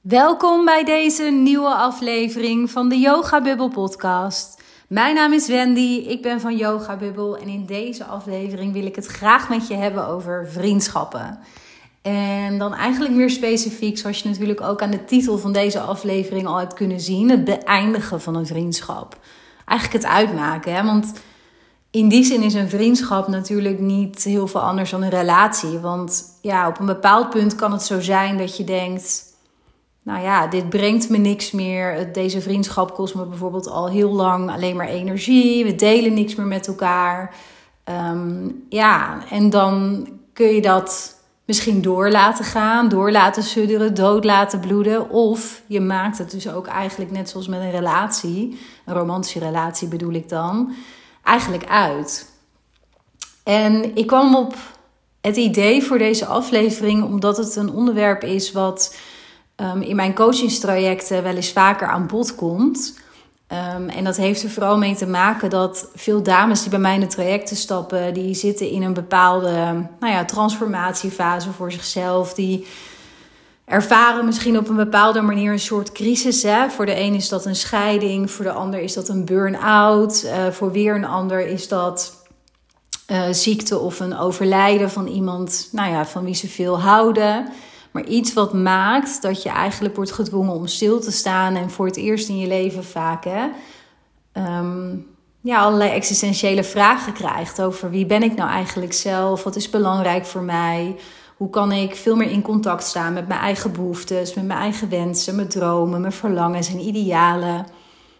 Welkom bij deze nieuwe aflevering van de Yoga Bubble podcast. Mijn naam is Wendy, ik ben van Yoga Bubble en in deze aflevering wil ik het graag met je hebben over vriendschappen. En dan eigenlijk meer specifiek, zoals je natuurlijk ook aan de titel van deze aflevering al hebt kunnen zien, het beëindigen van een vriendschap. Eigenlijk het uitmaken, hè? want in die zin is een vriendschap natuurlijk niet heel veel anders dan een relatie. Want ja, op een bepaald punt kan het zo zijn dat je denkt nou ja, dit brengt me niks meer. Deze vriendschap kost me bijvoorbeeld al heel lang alleen maar energie. We delen niks meer met elkaar. Ehm, ja, en dan kun je dat misschien door laten gaan, door laten sudderen, dood laten bloeden. Of je maakt het dus ook eigenlijk net zoals met een relatie, een romantische relatie bedoel ik dan, eigenlijk uit. En ik kwam op het idee voor deze aflevering omdat het een onderwerp is wat um, in mijn coachingstrajecten wel eens vaker aan bod komt. Um, en dat heeft er vooral mee te maken dat veel dames die bij mij in de trajecten stappen, die zitten in een bepaalde nou ja, transformatiefase voor zichzelf. Die ervaren misschien op een bepaalde manier een soort crisis. Hè? Voor de een is dat een scheiding, voor de ander is dat een burn-out, uh, voor weer een ander is dat uh, ziekte of een overlijden van iemand nou ja, van wie ze veel houden. Maar iets wat maakt dat je eigenlijk wordt gedwongen om stil te staan en voor het eerst in je leven vaak hè, ehm, ja, allerlei existentiële vragen krijgt over wie ben ik nou eigenlijk zelf, wat is belangrijk voor mij, hoe kan ik veel meer in contact staan met mijn eigen behoeftes, met mijn eigen wensen, mijn dromen, mijn verlangens en idealen.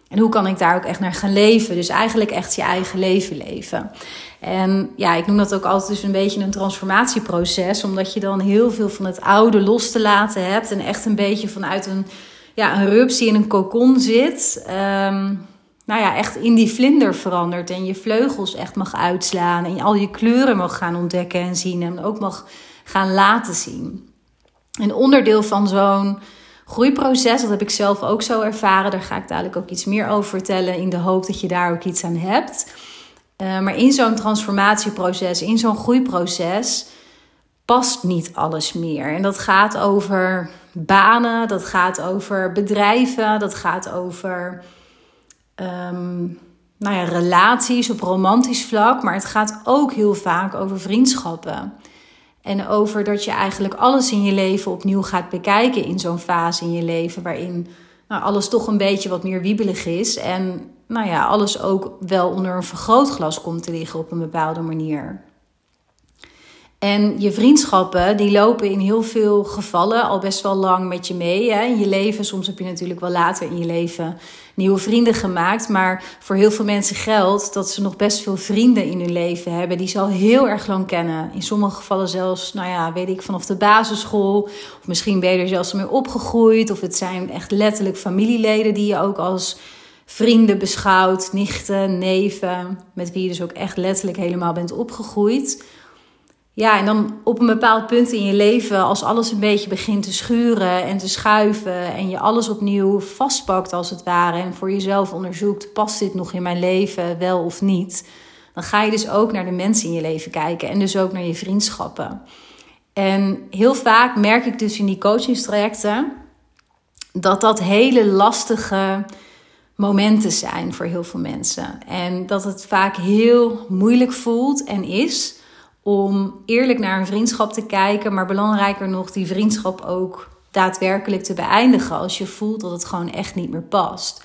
En hoe kan ik daar ook echt naar gaan leven? Dus eigenlijk echt je eigen leven leven. En ja, ik noem dat ook altijd dus een beetje een transformatieproces, omdat je dan heel veel van het oude los te laten hebt en echt een beetje vanuit een, ja, een rups die in een kokon zit. Um, nou ja, echt in die vlinder verandert en je vleugels echt mag uitslaan en al je kleuren mag gaan ontdekken en zien en ook mag gaan laten zien. Een onderdeel van zo'n groeiproces. Dat heb ik zelf ook zo ervaren. Daar ga ik dadelijk ook iets meer over vertellen. In de hoop dat je daar ook iets aan hebt. Uh, maar in zo'n transformatieproces, in zo'n groeiproces, past niet alles meer. En dat gaat over banen, dat gaat over bedrijven, dat gaat over um, nou ja, relaties op romantisch vlak. Maar het gaat ook heel vaak over vriendschappen. En over dat je eigenlijk alles in je leven opnieuw gaat bekijken in zo'n fase in je leven waarin nou, alles toch een beetje wat meer wiebelig is. En nou ja, alles ook wel onder een vergrootglas komt te liggen op een bepaalde manier. En je vriendschappen, die lopen in heel veel gevallen al best wel lang met je mee hè, in je leven. Soms heb je natuurlijk wel later in je leven nieuwe vrienden gemaakt. Maar voor heel veel mensen geldt dat ze nog best veel vrienden in hun leven hebben. Die ze al heel erg lang kennen. In sommige gevallen zelfs, nou ja, weet ik, vanaf de basisschool. Of misschien ben je er zelfs mee opgegroeid. Of het zijn echt letterlijk familieleden die je ook als vrienden beschouwt. Nichten, neven. Met wie je dus ook echt letterlijk helemaal bent opgegroeid. Ja, en dan op een bepaald punt in je leven, als alles een beetje begint te schuren en te schuiven en je alles opnieuw vastpakt als het ware en voor jezelf onderzoekt, past dit nog in mijn leven wel of niet? Dan ga je dus ook naar de mensen in je leven kijken en dus ook naar je vriendschappen. En heel vaak merk ik dus in die coachingstrajecten dat dat hele lastige momenten zijn voor heel veel mensen. En dat het vaak heel moeilijk voelt en is om eerlijk naar een vriendschap te kijken, maar belangrijker nog, die vriendschap ook daadwerkelijk te beëindigen als je voelt dat het gewoon echt niet meer past.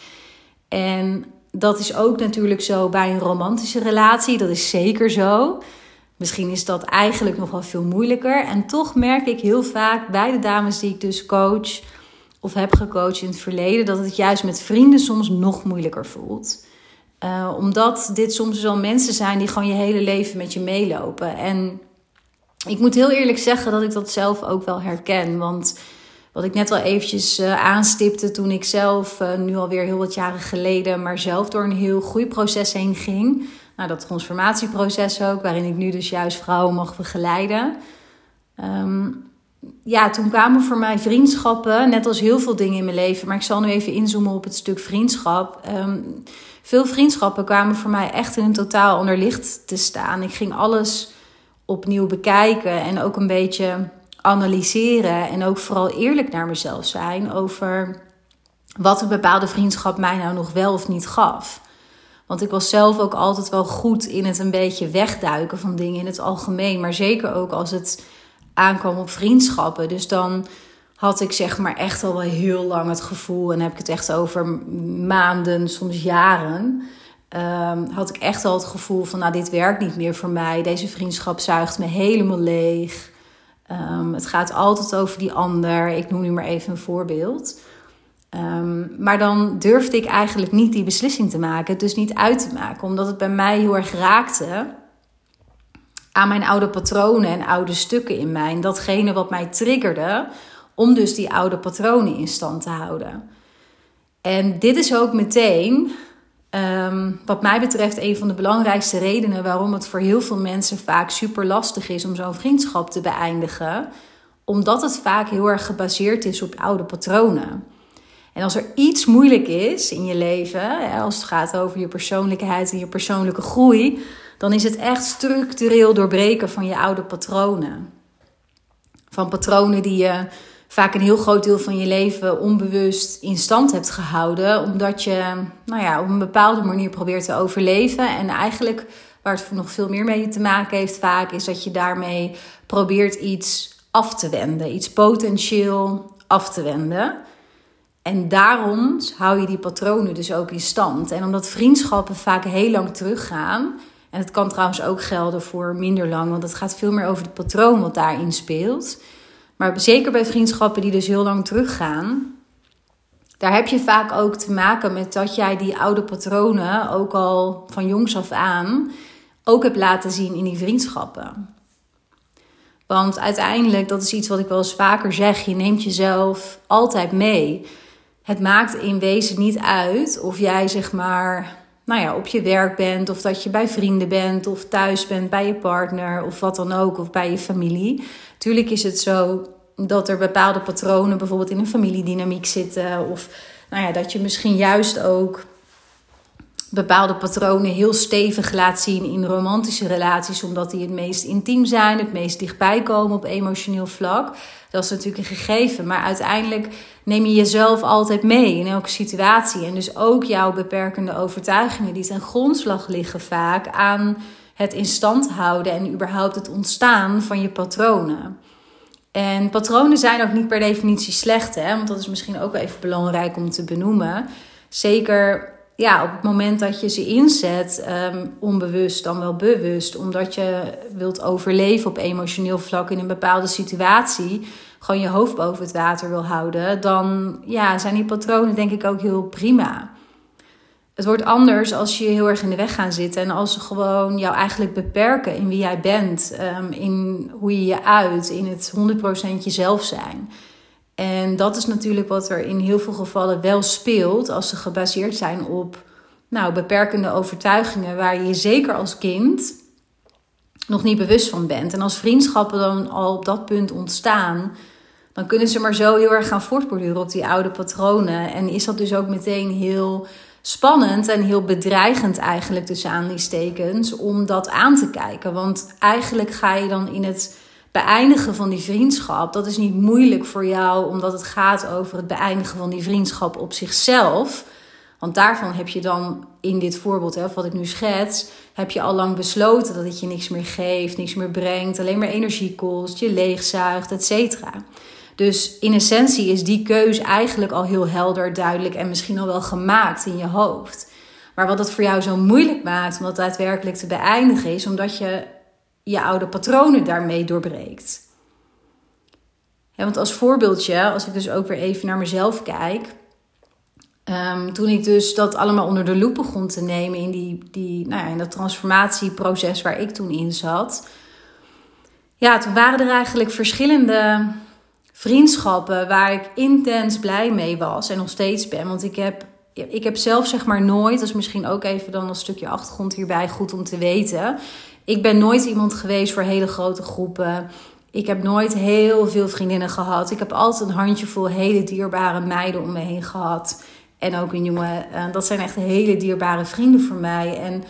En dat is ook natuurlijk zo bij een romantische relatie, dat is zeker zo. Misschien is dat eigenlijk nog wel veel moeilijker. En toch merk ik heel vaak bij de dames die ik dus coach of heb gecoacht in het verleden, dat het juist met vrienden soms nog moeilijker voelt. Uh, omdat dit soms wel mensen zijn die gewoon je hele leven met je meelopen. En ik moet heel eerlijk zeggen dat ik dat zelf ook wel herken. Want wat ik net al eventjes uh, aanstipte toen ik zelf, uh, nu alweer heel wat jaren geleden, maar zelf door een heel groeiproces heen ging. Nou, dat transformatieproces ook, waarin ik nu dus juist vrouwen mag begeleiden. Um, ja, toen kwamen voor mij vriendschappen, net als heel veel dingen in mijn leven. Maar ik zal nu even inzoomen op het stuk vriendschap. Um, veel vriendschappen kwamen voor mij echt in een totaal ander licht te staan. Ik ging alles opnieuw bekijken en ook een beetje analyseren en ook vooral eerlijk naar mezelf zijn over wat een bepaalde vriendschap mij nou nog wel of niet gaf. Want ik was zelf ook altijd wel goed in het een beetje wegduiken van dingen in het algemeen. Maar zeker ook als het aankwam op vriendschappen. Dus dan had ik zeg maar echt al wel heel lang het gevoel, en heb ik het echt over maanden, soms jaren. Ehm, had ik echt al het gevoel van, nou, dit werkt niet meer voor mij. Deze vriendschap zuigt me helemaal leeg. Ehm, het gaat altijd over die ander. Ik noem nu maar even een voorbeeld. Ehm, maar dan durfde ik eigenlijk niet die beslissing te maken, dus niet uit te maken, omdat het bij mij heel erg raakte aan mijn oude patronen en oude stukken in mij. En datgene wat mij triggerde om dus die oude patronen in stand te houden. En dit is ook meteen, ehm, wat mij betreft, een van de belangrijkste redenen waarom het voor heel veel mensen vaak super lastig is om zo'n vriendschap te beëindigen. Omdat het vaak heel erg gebaseerd is op oude patronen. En als er iets moeilijk is in je leven, als het gaat over je persoonlijkheid en je persoonlijke groei, dan is het echt structureel doorbreken van je oude patronen. Van patronen die je vaak een heel groot deel van je leven onbewust in stand hebt gehouden, omdat je nou ja, op een bepaalde manier probeert te overleven. En eigenlijk waar het nog veel meer mee te maken heeft vaak, is dat je daarmee probeert iets af te wenden, iets potentieel af te wenden. En daarom hou je die patronen dus ook in stand. En omdat vriendschappen vaak heel lang teruggaan. En het kan trouwens ook gelden voor minder lang, want het gaat veel meer over het patroon wat daarin speelt. Maar zeker bij vriendschappen die dus heel lang teruggaan, daar heb je vaak ook te maken met dat jij die oude patronen ook al van jongs af aan ook hebt laten zien in die vriendschappen. Want uiteindelijk, dat is iets wat ik wel eens vaker zeg, je neemt jezelf altijd mee het maakt in wezen niet uit of jij zeg maar nou ja, op je werk bent, of dat je bij vrienden bent, of thuis bent bij je partner, of wat dan ook, of bij je familie. Tuurlijk is het zo dat er bepaalde patronen bijvoorbeeld in een familiedynamiek zitten, of nou ja, dat je misschien juist ook bepaalde patronen heel stevig laat zien in romantische relaties, omdat die het meest intiem zijn, het meest dichtbij komen op emotioneel vlak. Dat is natuurlijk een gegeven, maar uiteindelijk neem je jezelf altijd mee in elke situatie. En dus ook jouw beperkende overtuigingen die ten grondslag liggen vaak aan het in stand houden en überhaupt het ontstaan van je patronen. En patronen zijn ook niet per definitie slecht, hè? want dat is misschien ook even belangrijk om te benoemen. Zeker ja, op het moment dat je ze inzet, um, onbewust dan wel bewust, omdat je wilt overleven op emotioneel vlak in een bepaalde situatie, gewoon je hoofd boven het water wil houden, dan ja, zijn die patronen denk ik ook heel prima. Het wordt anders als je heel erg in de weg gaan zitten en als ze gewoon jou eigenlijk beperken in wie jij bent, um, in hoe je je uit, in het 100% jezelf zijn. En dat is natuurlijk wat er in heel veel gevallen wel speelt als ze gebaseerd zijn op nou, beperkende overtuigingen waar je zeker als kind nog niet bewust van bent. En als vriendschappen dan al op dat punt ontstaan, dan kunnen ze maar zo heel erg gaan voortborduren op die oude patronen. En is dat dus ook meteen heel spannend en heel bedreigend eigenlijk tussen aanleidingstekens om dat aan te kijken. Want eigenlijk ga je dan in het beëindigen van die vriendschap, dat is niet moeilijk voor jou, omdat het gaat over het beëindigen van die vriendschap op zichzelf. Want daarvan heb je dan in dit voorbeeld, hè, wat ik nu schets, heb je al lang besloten dat het je niks meer geeft, niks meer brengt, alleen maar energie kost, je leegzuigt, et cetera. Dus in essentie is die keus eigenlijk al heel helder, duidelijk en misschien al wel gemaakt in je hoofd. Maar wat het voor jou zo moeilijk maakt om dat daadwerkelijk te beëindigen, is omdat je je oude patronen daarmee doorbreekt. want als voorbeeldje, als ik dus ook weer even naar mezelf kijk. Um, toen ik dus dat allemaal onder de loep begon te nemen in, die, die, nou ja, in dat transformatieproces waar ik toen in zat. Ja, toen waren er eigenlijk verschillende vriendschappen waar ik intens blij mee was en nog steeds ben. Want ik heb, ik heb zelf zeg maar nooit, dat is misschien ook even dan een stukje achtergrond hierbij goed om te weten. Ik ben nooit iemand geweest voor hele grote groepen. Ik heb nooit heel veel vriendinnen gehad. Ik heb altijd een handjevol hele dierbare meiden om me heen gehad. En ook een jongen. Eh, dat zijn echt hele dierbare vrienden voor mij. En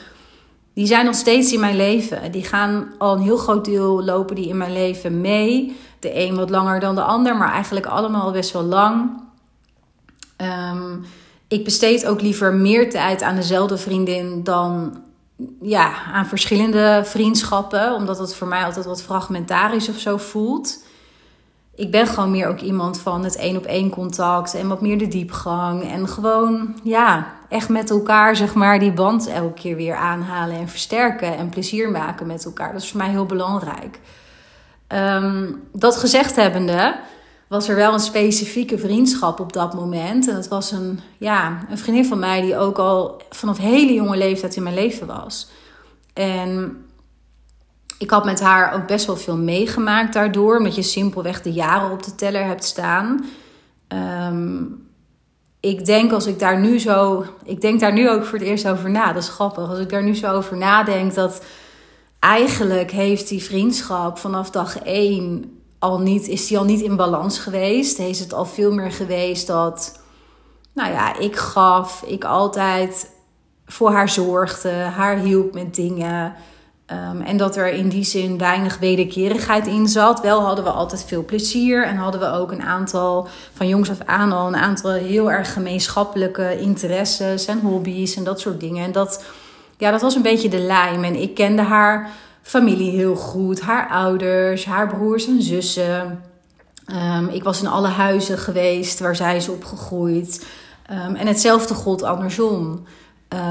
die zijn nog steeds in mijn leven. Die gaan al een heel groot deel lopen die in mijn leven mee. De een wat langer dan de ander, maar eigenlijk allemaal best wel lang. Ehm, ik besteed ook liever meer tijd aan dezelfde vriendin dan ja, aan verschillende vriendschappen, omdat het voor mij altijd wat fragmentarisch of zo voelt. Ik ben gewoon meer ook iemand van het één op één contact en wat meer de diepgang. En gewoon, ja, echt met elkaar, zeg maar, die band elke keer weer aanhalen en versterken en plezier maken met elkaar. Dat is voor mij heel belangrijk. Ehm, dat gezegd hebbende, was er wel een specifieke vriendschap op dat moment. En dat was een, ja, een vriendin van mij die ook al vanaf hele jonge leeftijd in mijn leven was. En ik had met haar ook best wel veel meegemaakt daardoor, omdat je simpelweg de jaren op de teller hebt staan. Ehm, ik denk als ik daar nu zo, ik denk daar nu ook voor het eerst over na. Dat is grappig. Als ik daar nu zo over nadenk, dat eigenlijk heeft die vriendschap vanaf dag één al niet, is die al niet in balans geweest. Is het al veel meer geweest dat, nou ja, ik gaf, ik altijd voor haar zorgde, haar hielp met dingen. Ehm, en dat er in die zin weinig wederkerigheid in zat. Wel hadden we altijd veel plezier en hadden we ook een aantal, van jongs af aan al, een aantal heel erg gemeenschappelijke interesses en hobby's en dat soort dingen. En dat, ja, dat was een beetje de lijm. En ik kende haar familie heel goed. Haar ouders, haar broers en zussen. Ehm, ik was in alle huizen geweest waar zij is opgegroeid. Um, en hetzelfde gold andersom.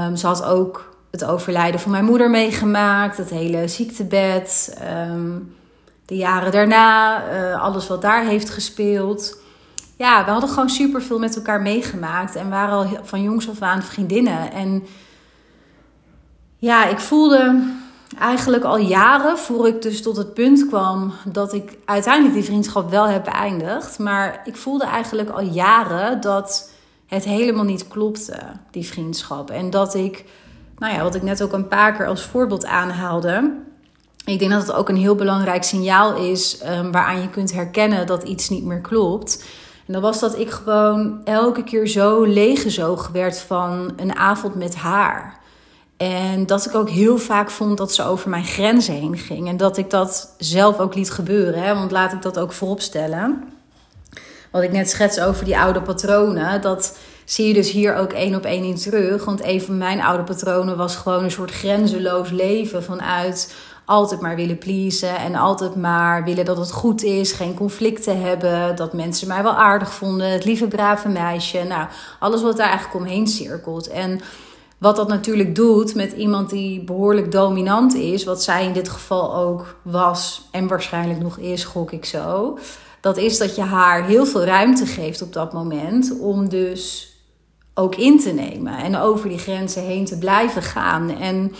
Um, ze had ook het overlijden van mijn moeder meegemaakt, het hele ziektebed, de jaren daarna, uh, alles wat daar heeft gespeeld. Ja, we hadden gewoon super veel met elkaar meegemaakt en waren al van jongs af aan vriendinnen. En ja, ik voelde eigenlijk al jaren, voor ik dus tot het punt kwam dat ik uiteindelijk die vriendschap wel heb beëindigd. Maar ik voelde eigenlijk al jaren dat het helemaal niet klopte, die vriendschap. En dat ik, nou ja, wat ik net ook een paar keer als voorbeeld aanhaalde. Ik denk dat het ook een heel belangrijk signaal is um, waaraan je kunt herkennen dat iets niet meer klopt. En dat was dat ik gewoon elke keer zo leeggezogen werd van een avond met haar. En dat ik ook heel vaak vond dat ze over mijn grenzen heen ging. En dat ik dat zelf ook liet gebeuren. Hè? Want laat ik dat ook vooropstellen. Wat ik net schets over die oude patronen. Dat zie je dus hier ook één op één in terug. Want een van mijn oude patronen was gewoon een soort grenzeloos leven. Vanuit altijd maar willen pleasen. En altijd maar willen dat het goed is. Geen conflicten hebben. Dat mensen mij wel aardig vonden. Het lieve brave meisje. Nou, alles wat daar eigenlijk omheen cirkelt. En wat dat natuurlijk doet met iemand die behoorlijk dominant is, wat zij in dit geval ook was en waarschijnlijk nog is, gok ik zo. Dat is dat je haar heel veel ruimte geeft op dat moment om dus ook in te nemen en over die grenzen heen te blijven gaan. En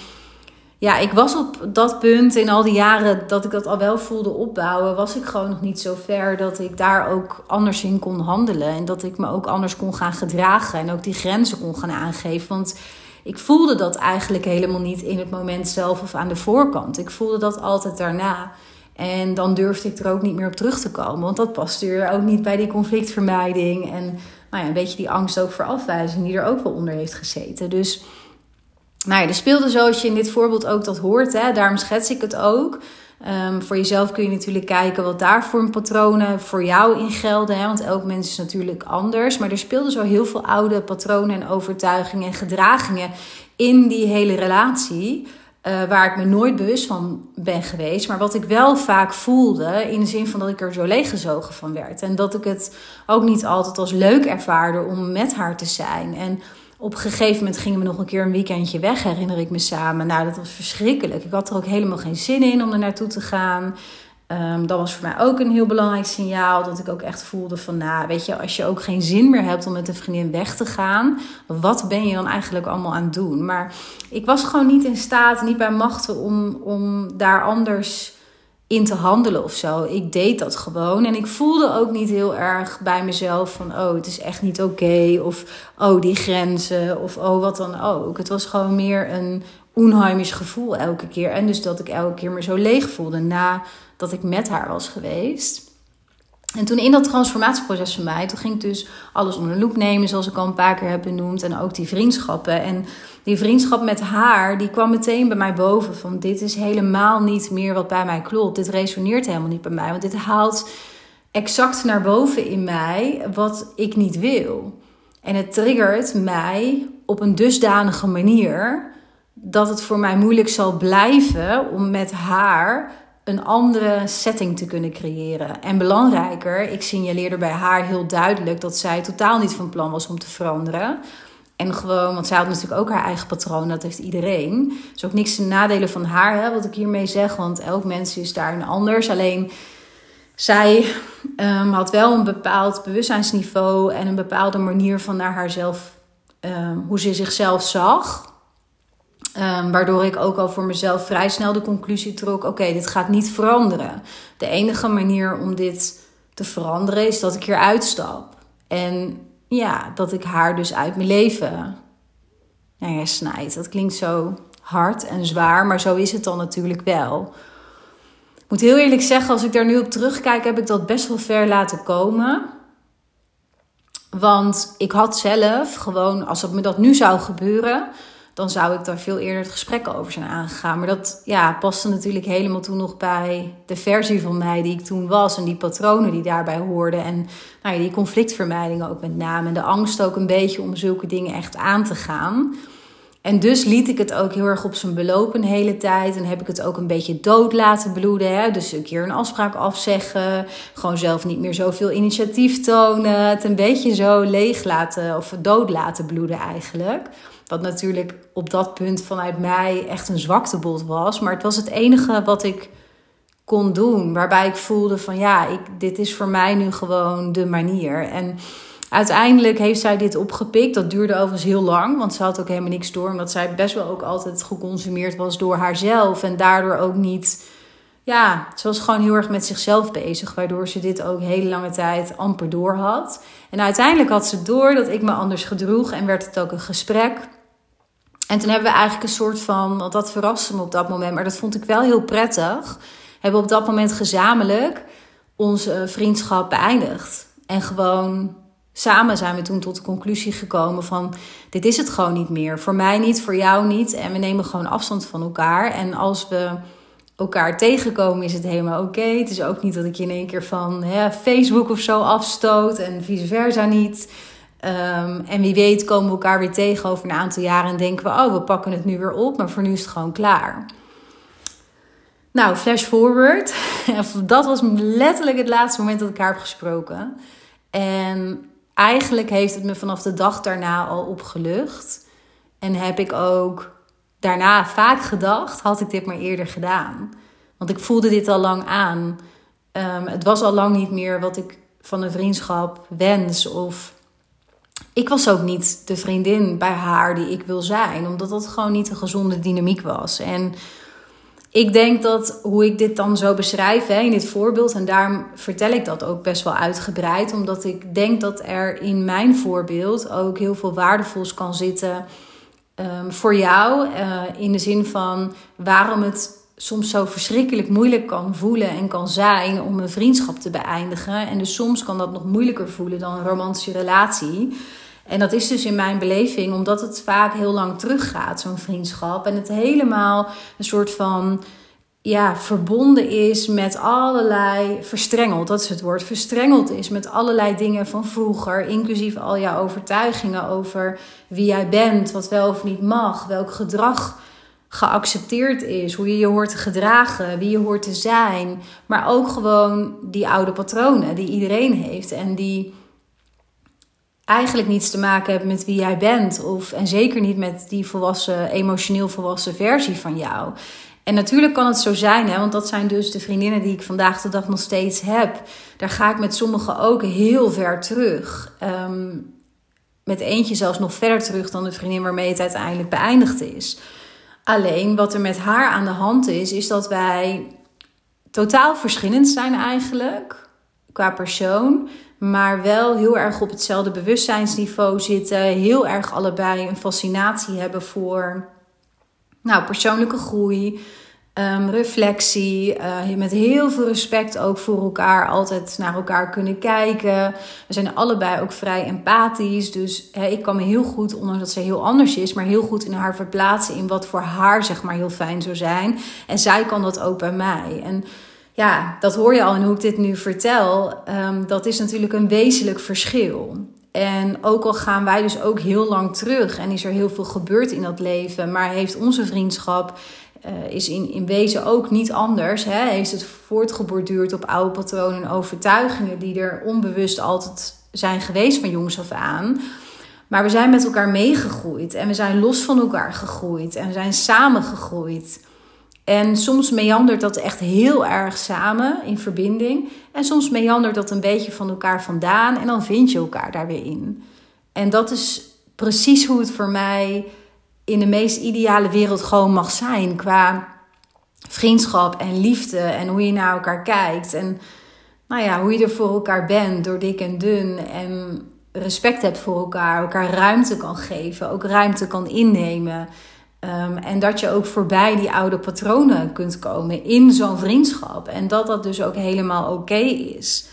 ja, ik was op dat punt in al die jaren dat ik dat al wel voelde opbouwen, was ik gewoon nog niet zo ver dat ik daar ook anders in kon handelen. En dat ik me ook anders kon gaan gedragen en ook die grenzen kon gaan aangeven. Want ik voelde dat eigenlijk helemaal niet in het moment zelf of aan de voorkant. Ik voelde dat altijd daarna. En dan durfde ik er ook niet meer op terug te komen. Want dat paste er ook niet bij die conflictvermijding. En nou ja, een beetje die angst ook voor afwijzing, die er ook wel onder heeft gezeten. Dus nou ja, er speelde zoals je in dit voorbeeld ook dat hoort. Hè, daarom schets ik het ook. Um, voor jezelf kun je natuurlijk kijken wat daar voor patronen voor jou in gelden. Hè? Want elk mens is natuurlijk anders. Maar er speelden zo heel veel oude patronen en overtuigingen en gedragingen in die hele relatie. Uh, waar ik me nooit bewust van ben geweest. Maar wat ik wel vaak voelde. In de zin van dat ik er zo leeggezogen van werd. En dat ik het ook niet altijd als leuk ervaarde om met haar te zijn. En op een gegeven moment gingen we nog een keer een weekendje weg, herinner ik me samen. Nou, dat was verschrikkelijk. Ik had er ook helemaal geen zin in om er naartoe te gaan. Um, dat was voor mij ook een heel belangrijk signaal. Dat ik ook echt voelde van, nou, weet je, als je ook geen zin meer hebt om met een vriendin weg te gaan, wat ben je dan eigenlijk allemaal aan het doen? Maar ik was gewoon niet in staat, niet bij machten om, om daar anders in te handelen of zo. Ik deed dat gewoon. En ik voelde ook niet heel erg bij mezelf van... oh, het is echt niet oké. of oh, die grenzen. Of oh, wat dan ook. Het was gewoon meer een onheimisch gevoel elke keer. En dus dat ik elke keer me zo leeg voelde... nadat ik met haar was geweest. En toen in dat transformatieproces van mij, toen ging ik dus alles onder de loep nemen, zoals ik al een paar keer heb benoemd. En ook die vriendschappen. En die vriendschap met haar, die kwam meteen bij mij boven. Van dit is helemaal niet meer wat bij mij klopt. Dit resoneert helemaal niet bij mij. Want dit haalt exact naar boven in mij wat ik niet wil. En het triggert mij op een dusdanige manier dat het voor mij moeilijk zal blijven om met haar een andere setting te kunnen creëren. En belangrijker, ik signaleerde bij haar heel duidelijk dat zij totaal niet van plan was om te veranderen. En gewoon, want zij had natuurlijk ook haar eigen patroon, dat heeft iedereen. Dus ook niks te nadelen van haar, hè, wat ik hiermee zeg, want elk mens is daarin anders. Alleen zij um, had wel een bepaald bewustzijnsniveau en een bepaalde manier van naar haarzelf, um, hoe ze zichzelf zag. Um, waardoor ik ook al voor mezelf vrij snel de conclusie trok: oké, dit gaat niet veranderen. De enige manier om dit te veranderen is dat ik hier uitstap. En ja, dat ik haar dus uit mijn leven nou ja, snijd. Dat klinkt zo hard en zwaar, maar zo is het dan natuurlijk wel. Ik moet heel eerlijk zeggen, als ik daar nu op terugkijk, heb ik dat best wel ver laten komen. Want ik had zelf gewoon, als het me dat nu zou gebeuren, dan zou ik daar veel eerder het gesprek over zijn aangegaan. Maar dat ja, paste natuurlijk helemaal toen nog bij de versie van mij die ik toen was. En die patronen die daarbij hoorden. En nou ja, die conflictvermijding ook met name. En de angst ook een beetje om zulke dingen echt aan te gaan. En dus liet ik het ook heel erg op zijn belopen de hele tijd. En heb ik het ook een beetje dood laten bloeden. Hè? Dus een keer een afspraak afzeggen. Gewoon zelf niet meer zoveel initiatief tonen. Het een beetje zo leeg laten of dood laten bloeden eigenlijk. Wat natuurlijk op dat punt vanuit mij echt een zwaktebod was. Maar het was het enige wat ik kon doen. Waarbij ik voelde van ja, ik, dit is voor mij nu gewoon de manier. En uiteindelijk heeft zij dit opgepikt. Dat duurde overigens heel lang. Want ze had ook helemaal niks door. Omdat zij best wel ook altijd geconsumeerd was door haarzelf. En daardoor ook niet... Ja, ze was gewoon heel erg met zichzelf bezig. Waardoor ze dit ook hele lange tijd amper door had. En uiteindelijk had ze door dat ik me anders gedroeg. En werd het ook een gesprek. En toen hebben we eigenlijk een soort van, want dat verraste me op dat moment, maar dat vond ik wel heel prettig. Hebben we op dat moment gezamenlijk onze vriendschap beëindigd. En gewoon samen zijn we toen tot de conclusie gekomen van dit is het gewoon niet meer. Voor mij niet, voor jou niet. En we nemen gewoon afstand van elkaar. En als we elkaar tegenkomen is het helemaal oké. Het is ook niet dat ik je in één keer van hè, Facebook of zo afstoot en vice versa niet. Um, en wie weet komen we elkaar weer tegen over een aantal jaren en denken we, oh, we pakken het nu weer op, maar voor nu is het gewoon klaar. Nou, flash forward. dat was letterlijk het laatste moment dat ik haar heb gesproken. En eigenlijk heeft het me vanaf de dag daarna al opgelucht. En heb ik ook daarna vaak gedacht, had ik dit maar eerder gedaan. Want ik voelde dit al lang aan. Um, het was al lang niet meer wat ik van een vriendschap wens of ik was ook niet de vriendin bij haar die ik wil zijn, omdat dat gewoon niet een gezonde dynamiek was. En ik denk dat hoe ik dit dan zo beschrijf hè, in dit voorbeeld, en daarom vertel ik dat ook best wel uitgebreid, omdat ik denk dat er in mijn voorbeeld ook heel veel waardevols kan zitten um, voor jou. Uh, in de zin van waarom het soms zo verschrikkelijk moeilijk kan voelen en kan zijn om een vriendschap te beëindigen. En dus soms kan dat nog moeilijker voelen dan een romantische relatie. En dat is dus in mijn beleving omdat het vaak heel lang teruggaat, zo'n vriendschap. En het helemaal een soort van ja, verbonden is met allerlei verstrengeld, dat is het woord, verstrengeld is met allerlei dingen van vroeger, inclusief al jouw overtuigingen over wie jij bent, wat wel of niet mag, welk gedrag geaccepteerd is, hoe je je hoort te gedragen, wie je hoort te zijn, maar ook gewoon die oude patronen die iedereen heeft en die eigenlijk niets te maken hebben met wie jij bent. Of, en zeker niet met die volwassen, emotioneel volwassen versie van jou. En natuurlijk kan het zo zijn, hè, want dat zijn dus de vriendinnen die ik vandaag de dag nog steeds heb. Daar ga ik met sommigen ook heel ver terug. Ehm, met eentje zelfs nog verder terug dan de vriendin waarmee het uiteindelijk beëindigd is. Alleen wat er met haar aan de hand is, is dat wij totaal verschillend zijn eigenlijk qua persoon maar wel heel erg op hetzelfde bewustzijnsniveau zitten. Heel erg allebei een fascinatie hebben voor nou, persoonlijke groei. um, reflectie, uh, met heel veel respect ook voor elkaar, altijd naar elkaar kunnen kijken. We zijn allebei ook vrij empathisch, dus ik kan me heel goed, ondanks dat ze heel anders is, maar heel goed in haar verplaatsen in wat voor haar zeg maar heel fijn zou zijn. En zij kan dat ook bij mij. En ja, dat hoor je al in hoe ik dit nu vertel. Um, dat is natuurlijk een wezenlijk verschil. En ook al gaan wij dus ook heel lang terug en is er heel veel gebeurd in dat leven, maar heeft onze vriendschap uh, is in, in wezen ook niet anders. Hè? Heeft het voortgeborduurd op oude patronen en overtuigingen die er onbewust altijd zijn geweest van jongs af aan. Maar we zijn met elkaar meegegroeid en we zijn los van elkaar gegroeid en we zijn samen gegroeid. En soms meandert dat echt heel erg samen in verbinding. En soms meandert dat een beetje van elkaar vandaan en dan vind je elkaar daar weer in. En dat is precies hoe het voor mij in de meest ideale wereld gewoon mag zijn. Qua vriendschap en liefde en hoe je naar elkaar kijkt. En nou ja, hoe je er voor elkaar bent, door dik en dun. En respect hebt voor elkaar, elkaar ruimte kan geven, ook ruimte kan innemen. Ehm, en dat je ook voorbij die oude patronen kunt komen in zo'n vriendschap. En dat dat dus ook helemaal oké is.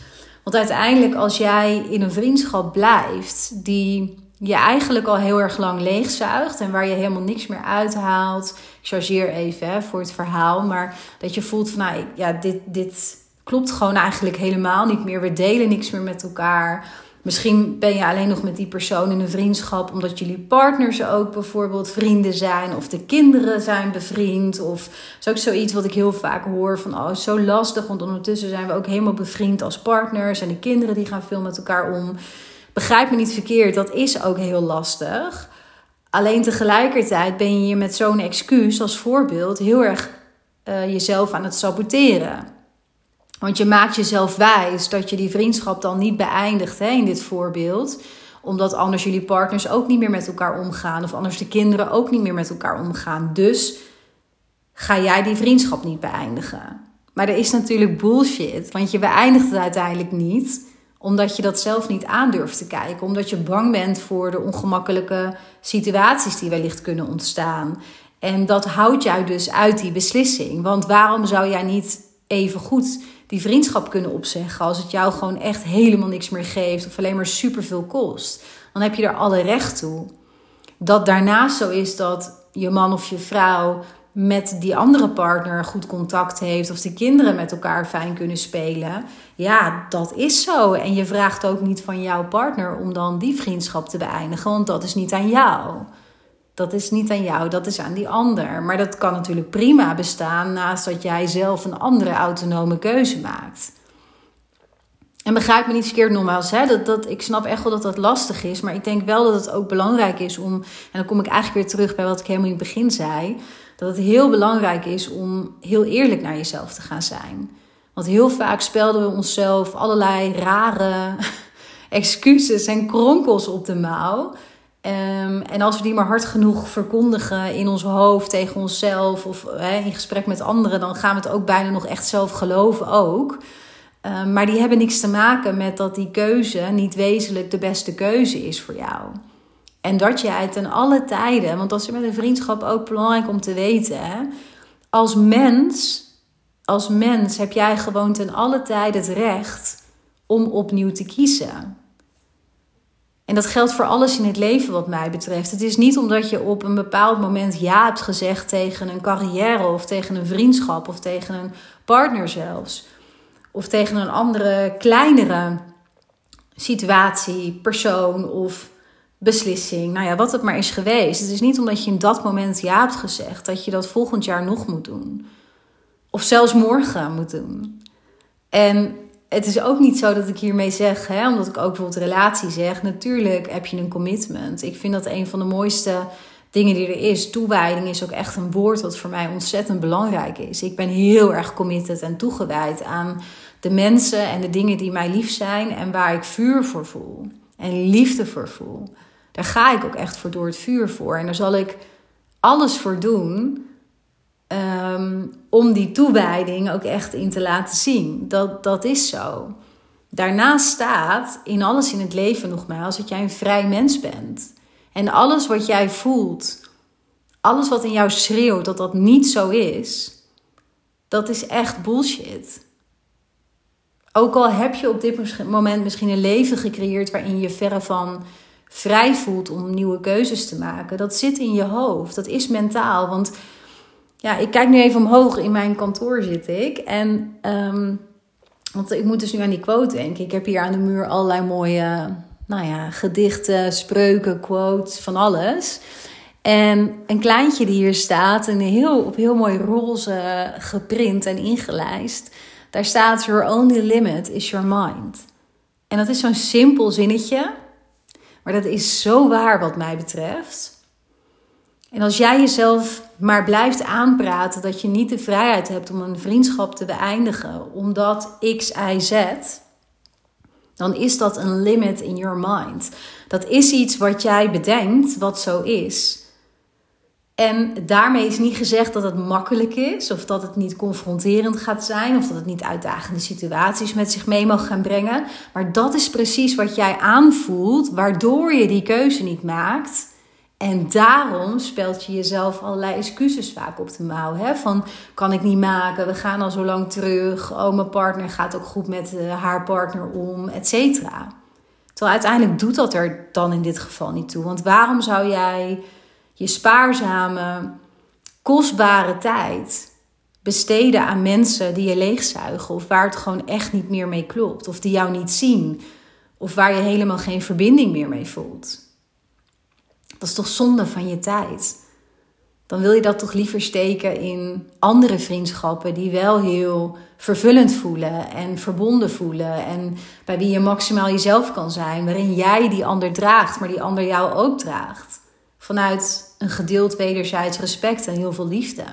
Want uiteindelijk, als jij in een vriendschap blijft die je eigenlijk al heel erg lang leegzuigt en waar je helemaal niks meer uithaalt. Ik chargeer even hè, voor het verhaal, maar dat je voelt van nou, ja, dit, dit klopt gewoon eigenlijk helemaal niet meer. We delen niks meer met elkaar. Misschien ben je alleen nog met die persoon in een vriendschap omdat jullie partners ook bijvoorbeeld vrienden zijn of de kinderen zijn bevriend. Of is ook zoiets wat ik heel vaak hoor van oh, zo lastig, want ondertussen zijn we ook helemaal bevriend als partners en de kinderen die gaan veel met elkaar om. Begrijp me niet verkeerd, dat is ook heel lastig. Alleen tegelijkertijd ben je je met zo'n excuus als voorbeeld heel erg uh, jezelf aan het saboteren. Want je maakt jezelf wijs dat je die vriendschap dan niet beëindigt hè, in dit voorbeeld. Omdat anders jullie partners ook niet meer met elkaar omgaan. Of anders de kinderen ook niet meer met elkaar omgaan. Dus ga jij die vriendschap niet beëindigen. Maar er is natuurlijk bullshit. Want je beëindigt het uiteindelijk niet omdat je dat zelf niet aandurft te kijken. Omdat je bang bent voor de ongemakkelijke situaties die wellicht kunnen ontstaan. En dat houdt jou dus uit die beslissing. Want waarom zou jij niet even goed die vriendschap kunnen opzeggen als het jou gewoon echt helemaal niks meer geeft of alleen maar superveel kost? Dan heb je er alle recht toe. Dat daarnaast zo is dat je man of je vrouw met die andere partner goed contact heeft of de kinderen met elkaar fijn kunnen spelen. Ja, dat is zo. En je vraagt ook niet van jouw partner om dan die vriendschap te beëindigen, want dat is niet aan jou. Dat is niet aan jou, dat is aan die ander. Maar dat kan natuurlijk prima bestaan naast dat jij zelf een andere autonome keuze maakt. En begrijp me niet verkeerd nogmaals, hè? Dat, dat, ik snap echt wel dat dat lastig is. Maar ik denk wel dat het ook belangrijk is om. En dan kom ik eigenlijk weer terug bij wat ik helemaal in het begin zei dat het heel belangrijk is om heel eerlijk naar jezelf te gaan zijn. Want heel vaak spelden we onszelf allerlei rare excuses en kronkels op de mouw. Um, en als we die maar hard genoeg verkondigen in ons hoofd tegen onszelf of in gesprek met anderen, dan gaan we het ook bijna nog echt zelf geloven ook. Um, maar die hebben niks te maken met dat die keuze niet wezenlijk de beste keuze is voor jou. En dat jij ten alle tijden, want dat is met een vriendschap ook belangrijk om te weten. Hè? Als mens, als mens heb jij gewoon ten alle tijden het recht om opnieuw te kiezen. En dat geldt voor alles in het leven wat mij betreft. Het is niet omdat je op een bepaald moment ja hebt gezegd tegen een carrière of tegen een vriendschap of tegen een partner zelfs. Of tegen een andere kleinere situatie, persoon of beslissing. Nou ja, wat het maar is geweest. Het is niet omdat je in dat moment ja hebt gezegd dat je dat volgend jaar nog moet doen. Of zelfs morgen moet doen. En het is ook niet zo dat ik hiermee zeg, hè, omdat ik ook bijvoorbeeld relatie zeg. Natuurlijk heb je een commitment. Ik vind dat een van de mooiste dingen die er is. Toewijding is ook echt een woord wat voor mij ontzettend belangrijk is. Ik ben heel erg committed en toegewijd aan de mensen en de dingen die mij lief zijn en waar ik vuur voor voel en liefde voor voel. Daar ga ik ook echt voor door het vuur voor. En daar zal ik alles voor doen ehm, om die toewijding ook echt in te laten zien. Dat, dat is zo. Daarnaast staat in alles in het leven nogmaals dat jij een vrij mens bent. En alles wat jij voelt, alles wat in jou schreeuwt dat dat niet zo is, dat is echt bullshit. Ook al heb je op dit moment misschien een leven gecreëerd waarin je verre van vrij voelt om nieuwe keuzes te maken. Dat zit in je hoofd. Dat is mentaal. Want ja, ik kijk nu even omhoog. In mijn kantoor zit ik. En um, want ik moet dus nu aan die quote denken. Ik heb hier aan de muur allerlei mooie nou ja, gedichten, spreuken, quotes, van alles. En een kleintje die hier staat, en heel, op heel mooi roze geprint en ingelijst. Daar staat: Your only limit is your mind. En dat is zo'n simpel zinnetje, maar dat is zo waar wat mij betreft. En als jij jezelf maar blijft aanpraten dat je niet de vrijheid hebt om een vriendschap te beëindigen omdat X, Y, Z, dan is dat een limit in your mind. Dat is iets wat jij bedenkt wat zo is. En daarmee is niet gezegd dat het makkelijk is, of dat het niet confronterend gaat zijn, of dat het niet uitdagende situaties met zich mee mag gaan brengen. Maar dat is precies wat jij aanvoelt, waardoor je die keuze niet maakt. En daarom spelt je jezelf allerlei excuses vaak op de mouw. Hè? Van kan ik niet maken, we gaan al zo lang terug. Oh, mijn partner gaat ook goed met uh, haar partner om, et cetera. Terwijl uiteindelijk doet dat er dan in dit geval niet toe. Want waarom zou jij je spaarzame, kostbare tijd besteden aan mensen die je leegzuigen? Of waar het gewoon echt niet meer mee klopt? Of die jou niet zien? Of waar je helemaal geen verbinding meer mee voelt? Dat is toch zonde van je tijd? Dan wil je dat toch liever steken in andere vriendschappen die wel heel vervullend voelen en verbonden voelen. En bij wie je maximaal jezelf kan zijn, waarin jij die ander draagt, maar die ander jou ook draagt. Vanuit een gedeeld wederzijds respect en heel veel liefde.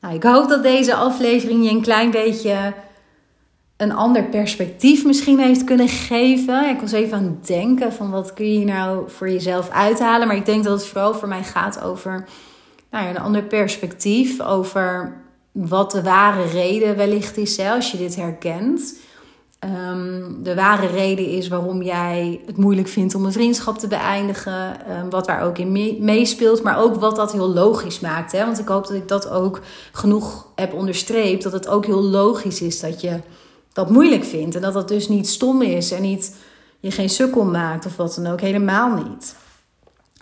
Nou, ik hoop dat deze aflevering je een klein beetje een ander perspectief misschien heeft kunnen geven. Ik was even aan het denken van wat kun je nou voor jezelf uithalen. Maar ik denk dat het vooral voor mij gaat over nou ja, een ander perspectief. Over wat de ware reden wellicht is als je dit herkent. Ehm, de ware reden is waarom jij het moeilijk vindt om een vriendschap te beëindigen. Um, wat daar ook in meespeelt. Maar ook wat dat heel logisch maakt. Hè? Want ik hoop dat ik dat ook genoeg heb onderstreept. Dat het ook heel logisch is dat je dat moeilijk vindt. En dat dat dus niet stom is en niet je geen sukkel maakt of wat dan ook. Helemaal niet.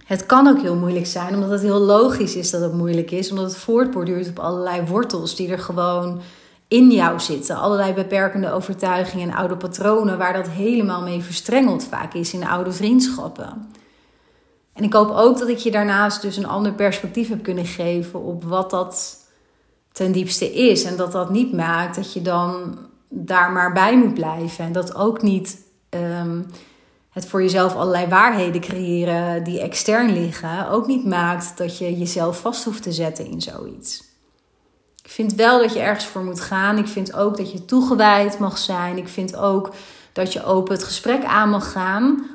Het kan ook heel moeilijk zijn, omdat het heel logisch is dat het moeilijk is. Omdat het voortborduurt op allerlei wortels die er gewoon in jou zitten. Allerlei beperkende overtuigingen en oude patronen waar dat helemaal mee verstrengeld vaak is in oude vriendschappen. En ik hoop ook dat ik je daarnaast dus een ander perspectief heb kunnen geven op wat dat ten diepste is. En dat dat niet maakt dat je dan daar maar bij moet blijven. En dat ook niet ehm, het voor jezelf allerlei waarheden creëren die extern liggen, ook niet maakt dat je jezelf vast hoeft te zetten in zoiets. Ik vind wel dat je ergens voor moet gaan. Ik vind ook dat je toegewijd mag zijn. Ik vind ook dat je open het gesprek aan mag gaan.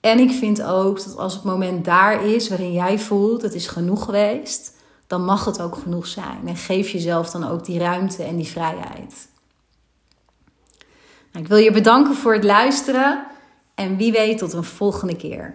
En ik vind ook dat als het moment daar is waarin jij voelt het is genoeg geweest, dan mag het ook genoeg zijn. En geef jezelf dan ook die ruimte en die vrijheid. Nou, ik wil je bedanken voor het luisteren en wie weet tot een volgende keer.